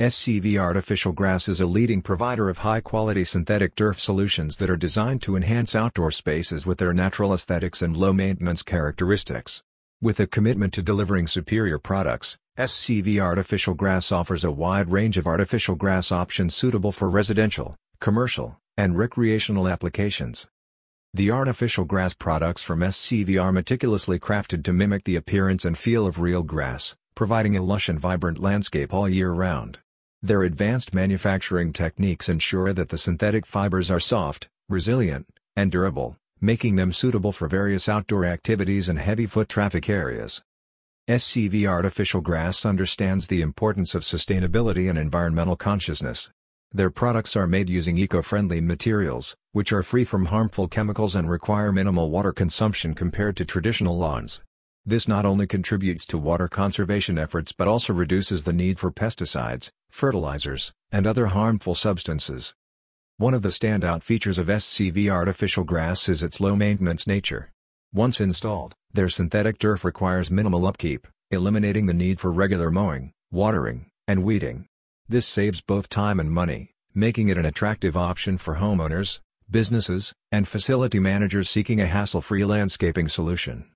SCV Artificial Grass is a leading provider of high-quality synthetic turf solutions that are designed to enhance outdoor spaces with their natural aesthetics and low-maintenance characteristics. With a commitment to delivering superior products, SCV Artificial Grass offers a wide range of artificial grass options suitable for residential, commercial, and recreational applications. The artificial grass products from SCV are meticulously crafted to mimic the appearance and feel of real grass, providing a lush and vibrant landscape all year round. Their advanced manufacturing techniques ensure that the synthetic fibers are soft, resilient, and durable, making them suitable for various outdoor activities and heavy foot traffic areas. SCV Artificial Grass understands the importance of sustainability and environmental consciousness. Their products are made using eco-friendly materials, which are free from harmful chemicals and require minimal water consumption compared to traditional lawns. This not only contributes to water conservation efforts but also reduces the need for pesticides, fertilizers, and other harmful substances. One of the standout features of SCV artificial grass is its low-maintenance nature. Once installed, their synthetic turf requires minimal upkeep, eliminating the need for regular mowing, watering, and weeding. This saves both time and money, making it an attractive option for homeowners, businesses, and facility managers seeking a hassle-free landscaping solution.